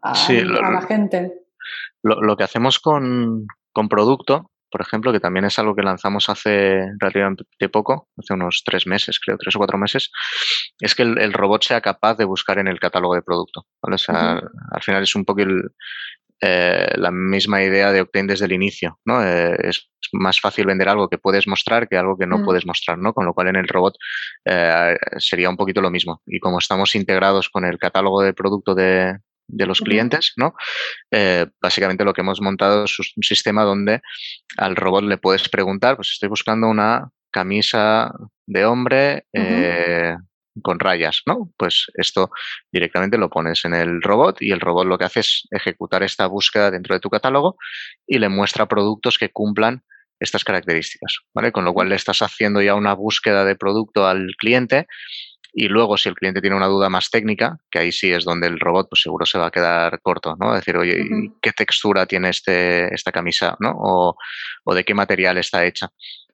a, sí, la gente. Lo, lo que hacemos con, con, producto, por ejemplo, que también es algo que lanzamos hace relativamente poco, hace unos tres meses, creo, tres o cuatro meses, es que el, el robot sea capaz de buscar en el catálogo de producto. ¿vale? O sea, uh -huh. al final es un poco el, eh, la misma idea de Octane desde el inicio, ¿no? Eh, es más fácil vender algo que puedes mostrar que algo que no mm. puedes mostrar, ¿no? Con lo cual en el robot eh, sería un poquito lo mismo. Y como estamos integrados con el catálogo de producto de, de los clientes, ¿no? Eh, básicamente lo que hemos montado es un sistema donde al robot le puedes preguntar, pues estoy buscando una camisa de hombre uh -huh. eh, con rayas, ¿no? Pues esto directamente lo pones en el robot y el robot lo que hace es ejecutar esta búsqueda dentro de tu catálogo y le muestra productos que cumplan estas características, ¿vale? Con lo cual le estás haciendo ya una búsqueda de producto al cliente y luego, si el cliente tiene una duda más técnica, que ahí sí es donde el robot pues seguro se va a quedar corto, ¿no? Decir, oye, uh -huh. ¿qué textura tiene este, esta camisa, ¿no? O, o, de qué material está hecha.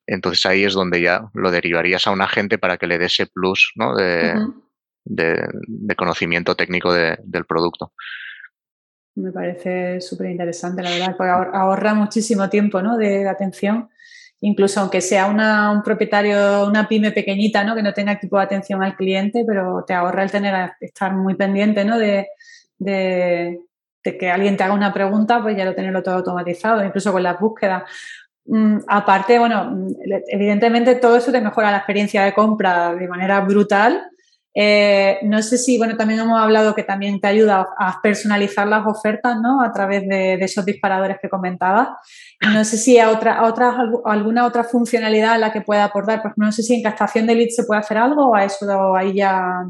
Entonces ahí es donde ya lo derivarías a un agente para que le dé ese plus, ¿no? De, uh -huh. de, de conocimiento técnico de, del producto. Me parece súper interesante, la verdad, porque ahorra muchísimo tiempo, ¿no? De, de atención incluso aunque sea una, un propietario, una pyme pequeñita, ¿no? que no tenga equipo de atención al cliente, pero te ahorra el tener estar muy pendiente ¿no? de, que alguien te haga una pregunta, pues ya lo tenerlo todo automatizado, incluso con las búsquedas. Mm, aparte, bueno, evidentemente todo eso te mejora la experiencia de compra de manera brutal, eh, no sé si, bueno, también hemos hablado que también te ayuda a personalizar las ofertas, ¿no? A través de, de esos disparadores que comentabas. No sé si a otra, a otra, alguna otra funcionalidad a la que pueda aportar. Por ejemplo, no sé si en captación de leads se puede hacer algo o a eso ahí ya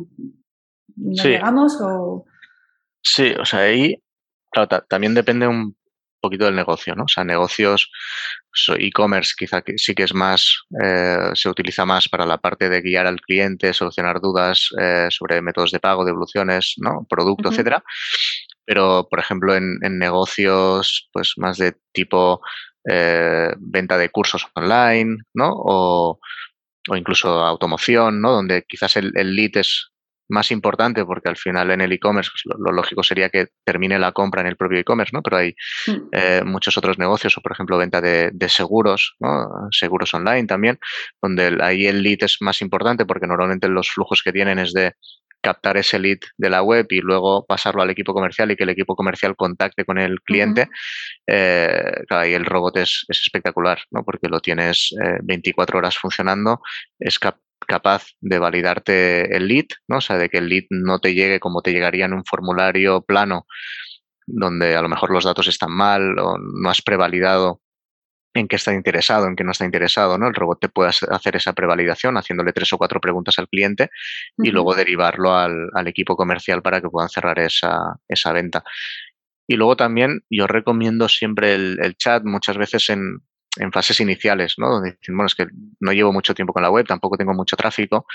no sí. llegamos o... Sí, o sea, ahí claro, también depende un poquito del negocio, ¿no? O sea, negocios, pues, e-commerce quizá que sí que es más, eh, se utiliza más para la parte de guiar al cliente, solucionar dudas eh, sobre métodos de pago, devoluciones, ¿no? Producto, uh -huh. etcétera. Pero, por ejemplo, en, en, negocios, pues más de tipo eh, venta de cursos online, ¿no? O, o, incluso automoción, ¿no? Donde quizás el, el lead es más importante porque al final en el e-commerce pues, lo, lógico sería que termine la compra en el propio e-commerce, ¿no? Pero hay mm. eh, muchos otros negocios o, por ejemplo, venta de, seguros, ¿no? Seguros online también, donde ahí el lead es más importante porque normalmente los flujos que tienen es de captar ese lead de la web y luego pasarlo al equipo comercial y que el equipo comercial contacte con el cliente, eh, ahí el robot es, espectacular, ¿no? porque lo tienes 24 eh, horas funcionando, es capaz de validarte el lead, ¿no? o sea, de que el lead no te llegue como te llegaría en un formulario plano donde a lo mejor los datos están mal o no has prevalidado en qué está interesado, en qué no está interesado, ¿no? El robot te puede hacer esa prevalidación haciéndole tres o cuatro preguntas al cliente y luego derivarlo al, equipo comercial para que puedan cerrar esa, esa, venta. Y luego también yo recomiendo siempre el, chat muchas veces en, en, fases iniciales, ¿no? Donde dicen, bueno, es que no llevo mucho tiempo con la web, tampoco tengo mucho tráfico,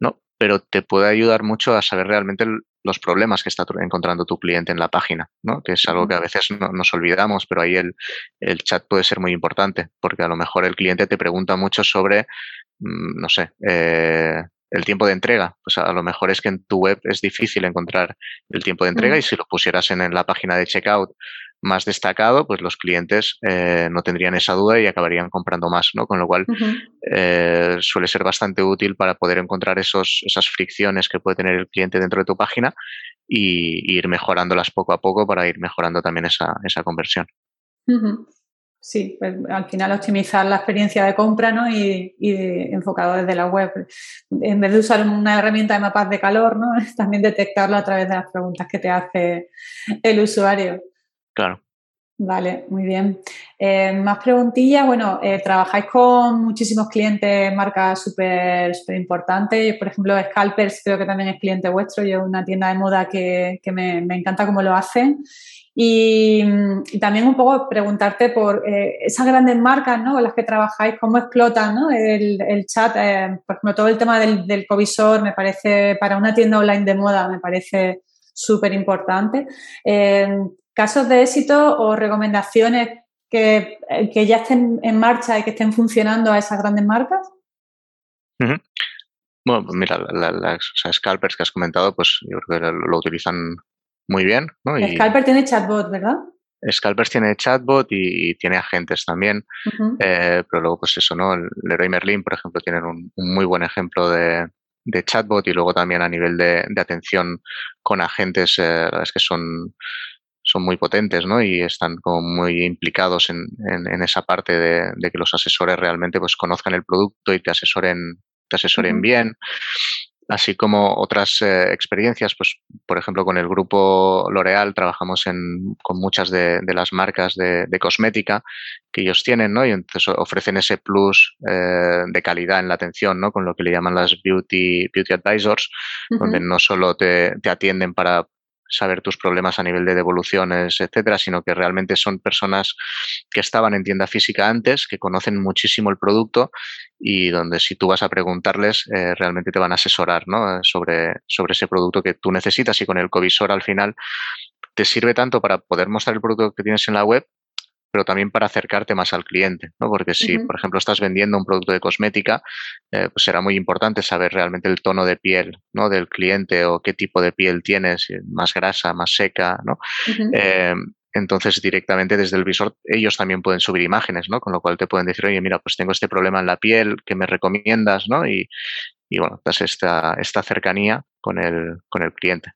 ¿no? Pero te puede ayudar mucho a saber realmente el, los problemas que está encontrando tu cliente en la página, ¿no? que es algo que a veces no, nos olvidamos, pero ahí el, el, chat puede ser muy importante, porque a lo mejor el cliente te pregunta mucho sobre, mm, no sé, eh, el tiempo de entrega. Pues a lo mejor es que en tu web es difícil encontrar el tiempo de entrega y si lo pusieras en, la página de checkout más destacado, pues los clientes eh, no tendrían esa duda y acabarían comprando más, ¿no? Con lo cual eh, suele ser bastante útil para poder encontrar esos, esas fricciones que puede tener el cliente dentro de tu página y, ir mejorándolas poco a poco para ir mejorando también esa, esa conversión. Sí, pues, al final optimizar la experiencia de compra ¿no? y, enfocado desde la web. En vez de usar una herramienta de mapas de calor, ¿no? es también detectarlo a través de las preguntas que te hace el usuario. Claro. Vale, muy bien. Eh, más preguntillas. Bueno, eh, trabajáis con muchísimos clientes, marcas súper super importantes. Por ejemplo, Scalpers creo que también es cliente vuestro. Yo una tienda de moda que, me, me, encanta cómo lo hacen. Y, también un poco preguntarte por eh, esas grandes marcas ¿no? con las que trabajáis, cómo explotan ¿no? el, el, chat. Por ejemplo, todo el tema del, del, covisor me parece, para una tienda online de moda, me parece súper importante. Eh, ¿Casos de éxito o recomendaciones que, que, ya estén en marcha y que estén funcionando a esas grandes marcas? Bueno, pues mira, las scalpers que has comentado, pues yo creo que lo utilizan muy bien. ¿no? Y Scalper tiene chatbot, ¿verdad? Scalpers tiene chatbot y, tiene agentes también, eh, pero luego pues eso, ¿no? El Leroy Merlin, por ejemplo, tienen un, muy buen ejemplo de, chatbot y luego también a nivel de, atención con agentes, eh, es que son, son muy potentes, ¿no? Y están como muy implicados en, en, esa parte de, que los asesores realmente pues conozcan el producto y te asesoren, te asesoren bien así como otras eh, experiencias, pues por ejemplo con el grupo L'Oreal trabajamos en, con muchas de, las marcas de, cosmética que ellos tienen, ¿no? Y entonces ofrecen ese plus eh, de calidad en la atención, ¿no? Con lo que le llaman las beauty, beauty advisors, donde no solo te, te atienden para saber tus problemas a nivel de devoluciones, etcétera, sino que realmente son personas que estaban en tienda física antes, que conocen muchísimo el producto y donde si tú vas a preguntarles, eh, realmente te van a asesorar ¿no? sobre, sobre ese producto que tú necesitas y con el covisor al final te sirve tanto para poder mostrar el producto que tienes en la web pero también para acercarte más al cliente, ¿no? Porque si, por ejemplo, estás vendiendo un producto de cosmética, eh, pues será muy importante saber realmente el tono de piel, ¿no? Del cliente o qué tipo de piel tienes, más grasa, más seca, ¿no? Eh, entonces, directamente desde el visor, ellos también pueden subir imágenes, ¿no? Con lo cual te pueden decir, oye, mira, pues tengo este problema en la piel, ¿qué me recomiendas, no? Y, y bueno, pues esta, esta cercanía con el, con el cliente.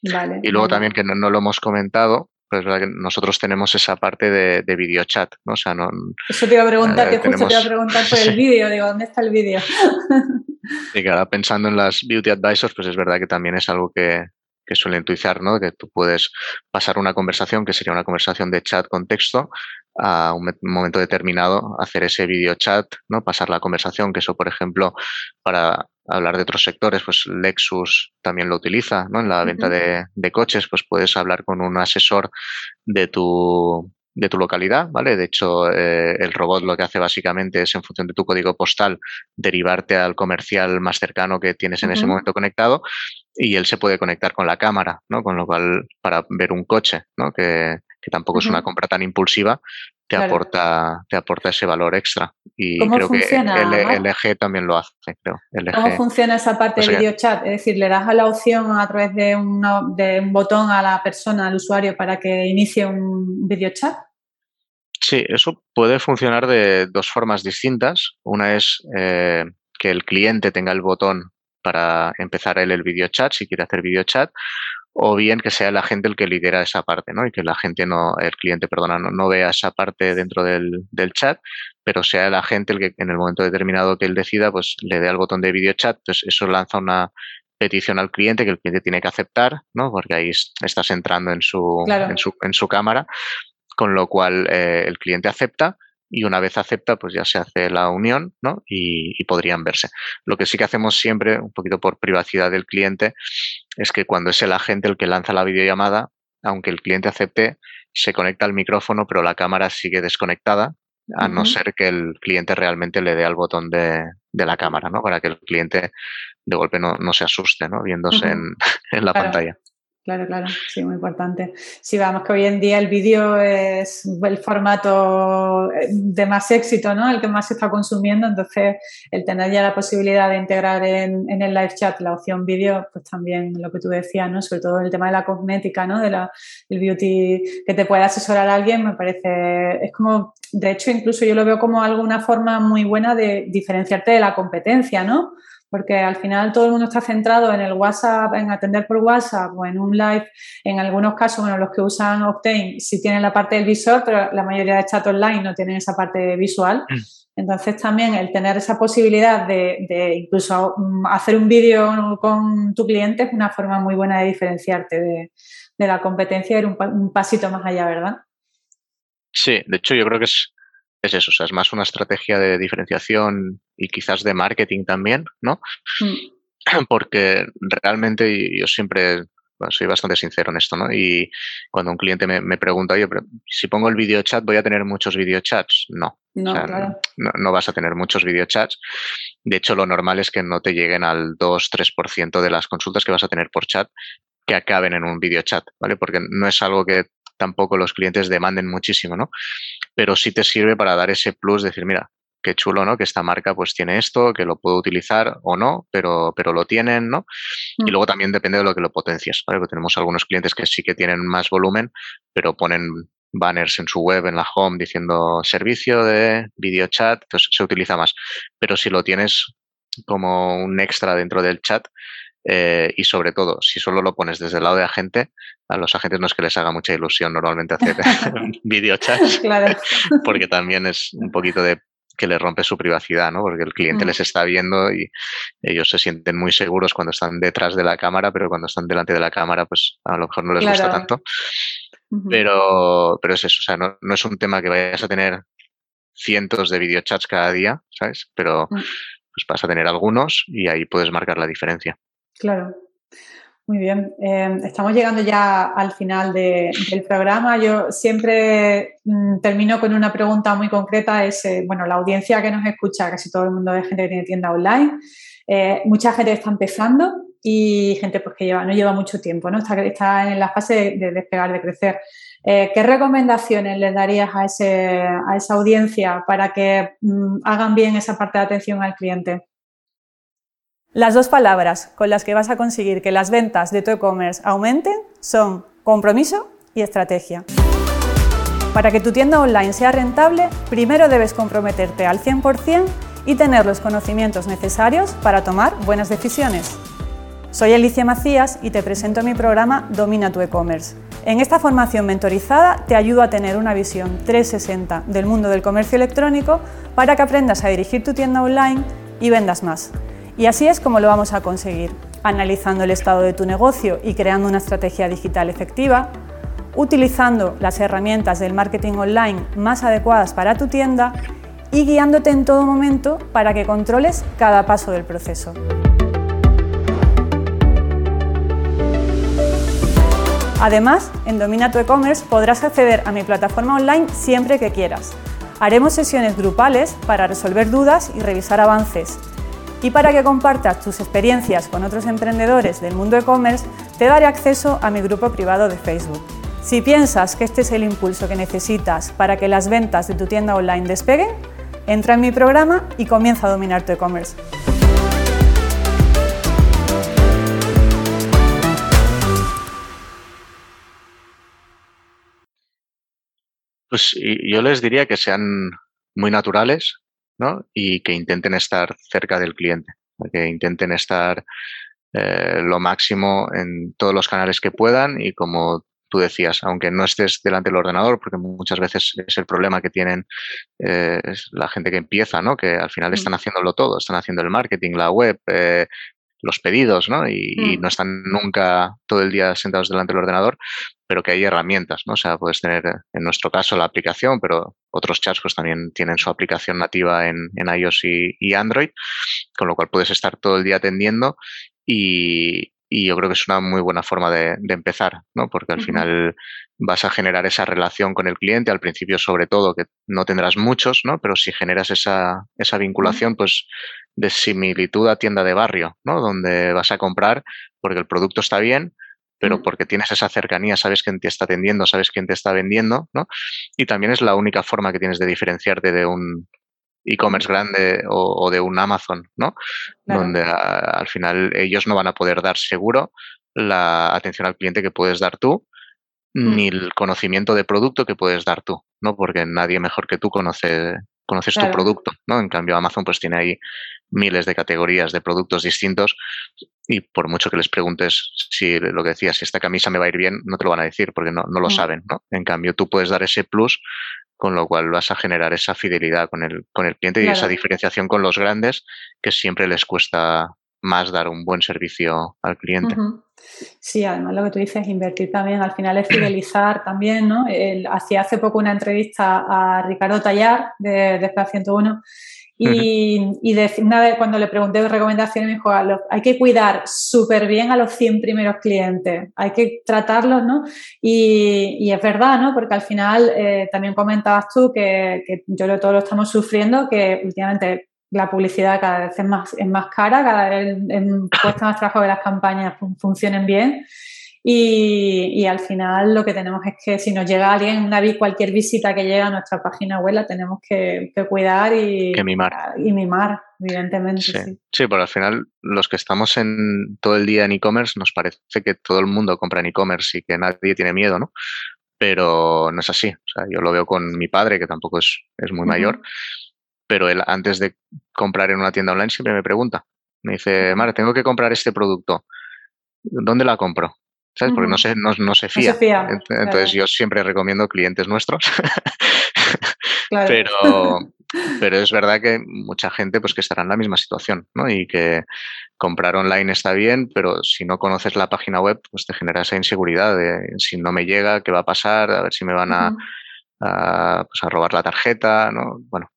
y luego también, que no, lo hemos comentado, pues verdad que nosotros tenemos esa parte de, de video chat, ¿no? O sea, no, Eso te iba a preguntar, eh, que justo te iba a preguntar por el vídeo, digo, ¿dónde está el vídeo? y claro, pensando en las beauty advisors, pues es verdad que también es algo que, que suelen utilizar, ¿no? Que tú puedes pasar una conversación, que sería una conversación de chat con texto, a un momento determinado hacer ese video chat, ¿no? Pasar la conversación, que eso, por ejemplo, para hablar de otros sectores, pues Lexus también lo utiliza, ¿no? En la venta de, de, coches, pues puedes hablar con un asesor de tu, de tu localidad, ¿vale? De hecho, eh, el robot lo que hace básicamente es, en función de tu código postal, derivarte al comercial más cercano que tienes en ese momento conectado y él se puede conectar con la cámara, ¿no? Con lo cual, para ver un coche, ¿no? Que, que tampoco es una compra tan impulsiva, te aporta te aporta ese valor extra y creo que el, LG también lo hace creo ¿Cómo funciona esa parte del video chat? Es decir, le das a la opción a través de, de un botón a la persona, al usuario, para que inicie un video chat. Sí, eso puede funcionar de dos formas distintas. Una es eh, que el cliente tenga el botón para empezar él el video chat, si quiere hacer video chat, o bien que sea la gente el que lidera esa parte, ¿no? Y que la gente no, el cliente, perdona, no, vea esa parte dentro del, chat, pero sea la gente el que en el momento determinado que él decida, pues le dé al botón de video chat, entonces eso lanza una petición al cliente que el cliente tiene que aceptar, ¿no? Porque ahí estás entrando en su, en su, en su cámara, con lo cual eh, el cliente acepta y una vez acepta, pues ya se hace la unión ¿no? Y, podrían verse. Lo que sí que hacemos siempre, un poquito por privacidad del cliente, es que cuando es el agente el que lanza la videollamada, aunque el cliente acepte, se conecta al micrófono, pero la cámara sigue desconectada, a no ser que el cliente realmente le dé al botón de, la cámara, ¿no? Para que el cliente de golpe no, se asuste, ¿no? Viéndose en, la pantalla. Claro, claro, sí, muy importante. Sí, vamos que hoy en día el vídeo es el formato eh, de más éxito, ¿no? El que más se está consumiendo, entonces el tener ya la posibilidad de integrar en, el live chat la opción vídeo, pues también lo que tú decías, ¿no? Sobre todo el tema de la cosmética, ¿no? De la, del beauty que te puede asesorar a alguien, me parece, es como, de hecho, incluso yo lo veo como alguna forma muy buena de diferenciarte de la competencia, ¿no? Porque al final todo el mundo está centrado en el WhatsApp, en atender por WhatsApp o en un live. En algunos casos, bueno, los que usan Octane sí tienen la parte del visor, pero la mayoría de chat online no tienen esa parte visual. Mm. Entonces también el tener esa posibilidad de, incluso mm, hacer un vídeo con tu cliente es una forma muy buena de diferenciarte de, la competencia ir un pasito más allá, ¿verdad? Sí, de hecho yo creo que es es eso, o sea, es más una estrategia de diferenciación y quizás de marketing también, ¿no? Mm. Porque realmente yo siempre soy bastante sincero en esto, ¿no? Y cuando un cliente me, pregunta, oye, pero si pongo el video chat, ¿voy a tener muchos videochats? No. No, claro. no, no, vas a tener muchos videochats. De hecho, lo normal es que no te lleguen al 2-3% de las consultas que vas a tener por chat que acaben en un videochat, ¿vale? Porque no es algo que tampoco los clientes demanden muchísimo, ¿no? Pero sí te sirve para dar ese plus, decir, mira, qué chulo, ¿no? Que esta marca pues tiene esto, que lo puedo utilizar o no, pero, pero lo tienen, ¿no? Y mm. luego también depende de lo que lo potencias, ¿vale? Porque tenemos algunos clientes que sí que tienen más volumen, pero ponen banners en su web, en la home, diciendo servicio de video chat, entonces se utiliza más. Pero si lo tienes como un extra dentro del chat, eh, y sobre todo, si solo lo pones desde el lado de agente, a los agentes no es que les haga mucha ilusión normalmente hacer videochats, claro. porque también es un poquito de que les rompe su privacidad, ¿no? Porque el cliente mm. les está viendo y ellos se sienten muy seguros cuando están detrás de la cámara, pero cuando están delante de la cámara, pues a lo mejor no les gusta tanto. pero, pero es eso, o sea, no, no, es un tema que vayas a tener cientos de videochats cada día, ¿sabes? Pero mm. pues vas a tener algunos y ahí puedes marcar la diferencia. Claro. Muy bien. Em, estamos llegando ya al final del programa. Yo siempre mm, termino con una pregunta muy concreta. Es, eh, bueno, la audiencia que nos escucha, casi todo el mundo es gente que tiene tienda online. Eh, mucha gente está empezando y gente pues, que lleva, no lleva mucho tiempo, ¿no? Está, en la fase de, despegar, de crecer. Eh, ¿Qué recomendaciones les darías a, ese, a esa audiencia para que mm, hagan bien esa parte de atención al cliente? Las dos palabras con las que vas a conseguir que las ventas de tu e-commerce aumenten son compromiso y estrategia. Para que tu tienda online sea rentable, primero debes comprometerte al 100% y tener los conocimientos necesarios para tomar buenas decisiones. Soy Alicia Macías y te presento mi programa Domina tu e-commerce. En esta formación mentorizada te ayudo a tener una visión 360 del mundo del comercio electrónico para que aprendas a dirigir tu tienda online y vendas más. Y así es como lo vamos a conseguir, analizando el estado de tu negocio y creando una estrategia digital efectiva, utilizando las herramientas del marketing online más adecuadas para tu tienda y guiándote en todo momento para que controles cada paso del proceso. Además, en Domina tu e-commerce podrás acceder a mi plataforma online siempre que quieras. Haremos sesiones grupales para resolver dudas y revisar avances y para que compartas tus experiencias con otros emprendedores del mundo e-commerce, te daré acceso a mi grupo privado de Facebook. Si piensas que este es el impulso que necesitas para que las ventas de tu tienda online despeguen, entra en mi programa y comienza a dominar tu e-commerce. Pues yo les diría que sean muy naturales ¿no? y que intenten estar cerca del cliente, que intenten estar eh, lo máximo en todos los canales que puedan y como tú decías, aunque no estés delante del ordenador, porque muchas veces es el problema que tienen eh, la gente que empieza, ¿no? que al final mm. están haciéndolo todo, están haciendo el marketing, la web, eh, los pedidos, ¿no? Y, mm. no están nunca todo el día sentados delante del ordenador, pero que hay herramientas, ¿no? O sea, puedes tener, en nuestro caso, la aplicación, pero otros chats pues también tienen su aplicación nativa en, iOS y, Android, con lo cual puedes estar todo el día atendiendo y, y yo creo que es una muy buena forma de, empezar, ¿no? Porque al final vas a generar esa relación con el cliente, al principio sobre todo, que no tendrás muchos, ¿no? Pero si generas esa, esa vinculación, pues de similitud a tienda de barrio, ¿no? Donde vas a comprar porque el producto está bien, pero porque tienes esa cercanía, sabes quién te está atendiendo, sabes quién te está vendiendo, ¿no? Y también es la única forma que tienes de diferenciarte de un, e-commerce grande o, de un Amazon, ¿no? Donde al final ellos no van a poder dar seguro la atención al cliente que puedes dar tú, mm. ni el conocimiento de producto que puedes dar tú, ¿no? Porque nadie mejor que tú conoce conoces tu producto, ¿no? En cambio, Amazon pues tiene ahí miles de categorías de productos distintos y por mucho que les preguntes si lo que decías, si esta camisa me va a ir bien, no te lo van a decir porque no, no lo mm. saben, ¿no? En cambio, tú puedes dar ese plus con lo cual vas a generar esa fidelidad con el, con el cliente y esa diferenciación con los grandes que siempre les cuesta más dar un buen servicio al cliente. Sí, además lo que tú dices, invertir también, al final es fidelizar también, ¿no? hacía hace poco una entrevista a Ricardo Tallar de, de 101 y, de, una vez cuando le pregunté recomendaciones, me dijo, hay que cuidar súper bien a los 100 primeros clientes, hay que tratarlos, ¿no? Y, es verdad, ¿no? Porque al final eh, también comentabas tú que, que yo lo, todo lo estamos sufriendo, que últimamente la publicidad cada vez es más, es más cara, cada vez cuesta más trabajo que las campañas funcionen bien. Y, al final lo que tenemos es que si nos llega alguien, una, cualquier visita que llega a nuestra página web la tenemos que, cuidar y, mimar. y mimar, evidentemente. Sí. sí. pero al final los que estamos en todo el día en e-commerce nos parece que todo el mundo compra en e-commerce y que nadie tiene miedo, ¿no? Pero no es así. O sea, yo lo veo con mi padre, que tampoco es, es muy mayor, pero él antes de comprar en una tienda online siempre me pregunta. Me dice, Mara, tengo que comprar este producto. ¿Dónde la compro? ¿sabes? Porque no se, no, se fía. Entonces yo siempre recomiendo clientes nuestros. pero, pero es verdad que mucha gente pues que estará en la misma situación, ¿no? Y que comprar online está bien, pero si no conoces la página web, pues te genera esa inseguridad de si no me llega, qué va a pasar, a ver si me van a, pues, a robar la tarjeta, ¿no? Bueno,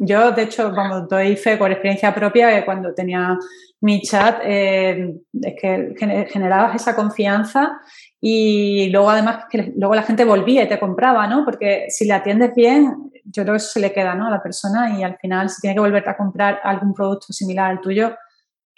yo, de hecho, como doy fe por experiencia propia, cuando tenía mi chat, eh, es que generabas esa confianza y luego además que luego la gente volvía y te compraba, ¿no? Porque si le atiendes bien, yo creo que eso se le queda, ¿no? A la persona y al final si tiene que volverte a comprar algún producto similar al tuyo,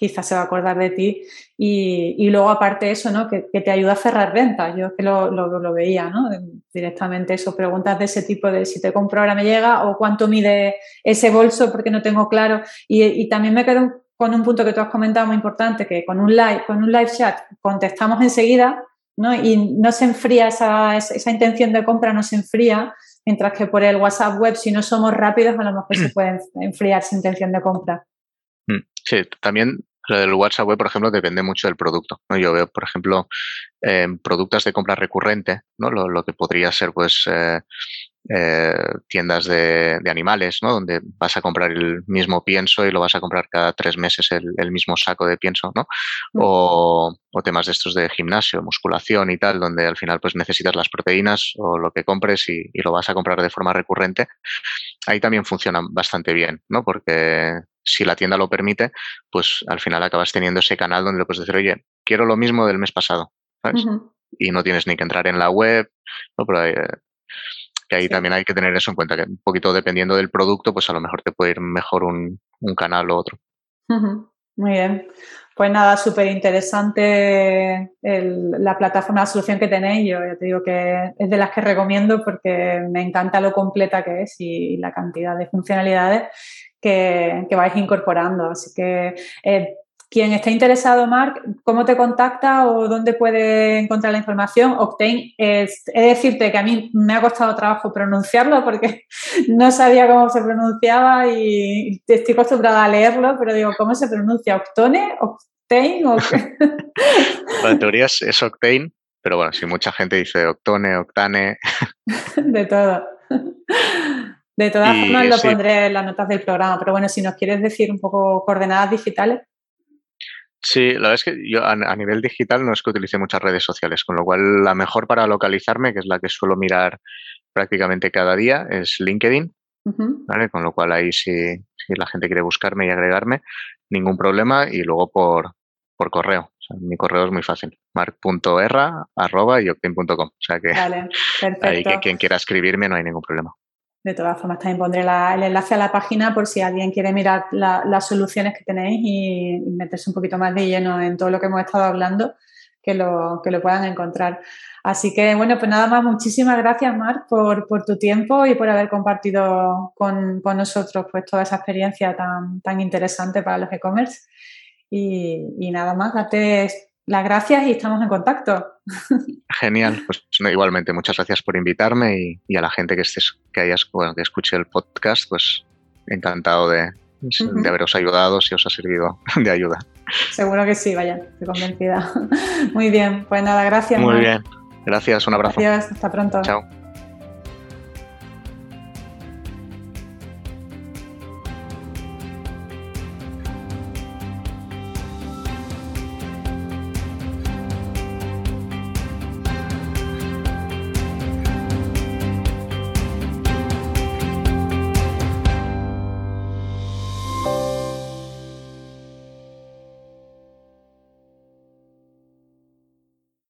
quizás se va a acordar de ti. Y, luego, aparte de eso, ¿no? Que, te ayuda a cerrar ventas. Yo es que lo, lo, veía, ¿no? Directamente eso, preguntas de ese tipo de si te compro ahora me llega o cuánto mide ese bolso porque no tengo claro. Y, también me quedo con un punto que tú has comentado muy importante, que con un live, con un live chat contestamos enseguida, ¿no? Y no se enfría esa, esa intención de compra, no se enfría, mientras que por el WhatsApp web, si no somos rápidos, a lo mejor se puede enfriar esa intención de compra. Mm, sí, también lo del WhatsApp web, por ejemplo, depende mucho del producto. ¿no? Yo veo, por ejemplo, productos de compra recurrente, ¿no? Lo, que podría ser, pues, eh, eh, tiendas de, animales, ¿no? Donde vas a comprar el mismo pienso y lo vas a comprar cada tres meses el, mismo saco de pienso, ¿no? O, temas de estos de gimnasio, musculación y tal, donde al final pues necesitas las proteínas o lo que compres y, y lo vas a comprar de forma recurrente. Ahí también funciona bastante bien, ¿no? Porque si la tienda lo permite, pues al final acabas teniendo ese canal donde le puedes decir, oye, quiero lo mismo del mes pasado, ¿sabes? Y no tienes ni que entrar en la web, ¿no? Pero eh, que ahí también hay que tener eso en cuenta, que un poquito dependiendo del producto, pues a lo mejor te puede ir mejor un, canal o otro. Muy bien. Pues nada, súper interesante la plataforma, la solución que tenéis. Yo ya te digo que es de las que recomiendo porque me encanta lo completa que es y la cantidad de funcionalidades que, vais incorporando. Así que eh, quien esté interesado, Marc, ¿cómo te contacta o dónde puede encontrar la información? Octane, es, he de decirte que a mí me ha costado trabajo pronunciarlo porque no sabía cómo se pronunciaba y estoy acostumbrada a leerlo, pero digo, ¿cómo se pronuncia? ¿Octone? ¿Octane? ¿O en teoría es, Octane, pero bueno, si mucha gente dice Octone, Octane. De todo. De todas formas, lo pondré en las notas del programa, pero bueno, si nos quieres decir un poco coordenadas digitales. Sí, la verdad es que yo a, nivel digital no es que utilice muchas redes sociales, con lo cual la mejor para localizarme, que es la que suelo mirar prácticamente cada día, es LinkedIn, ¿vale? Con lo cual ahí si, si, la gente quiere buscarme y agregarme, ningún problema, y luego por, por correo. mi correo es muy fácil, marc.erra.com. O sea que ahí que quien quiera escribirme no hay ningún problema. De todas formas, también pondré el enlace a la página por si alguien quiere mirar las soluciones que tenéis y, meterse un poquito más de lleno en todo lo que hemos estado hablando, que lo, que lo puedan encontrar. Así que, bueno, pues nada más, muchísimas gracias, Marc, por, tu tiempo y por haber compartido con, nosotros pues, toda esa experiencia tan, tan interesante para los e-commerce. Y, y, nada más, date las gracias y estamos en contacto. Genial, pues igualmente muchas gracias por invitarme y, a la gente que estés, que hayas, bueno, que escuche el podcast, pues encantado de, de haberos ayudado si os ha servido de ayuda. Seguro que sí, vaya, estoy convencida. Muy bien, pues nada, gracias. Muy bien, gracias, un abrazo. Gracias, hasta pronto. Chao.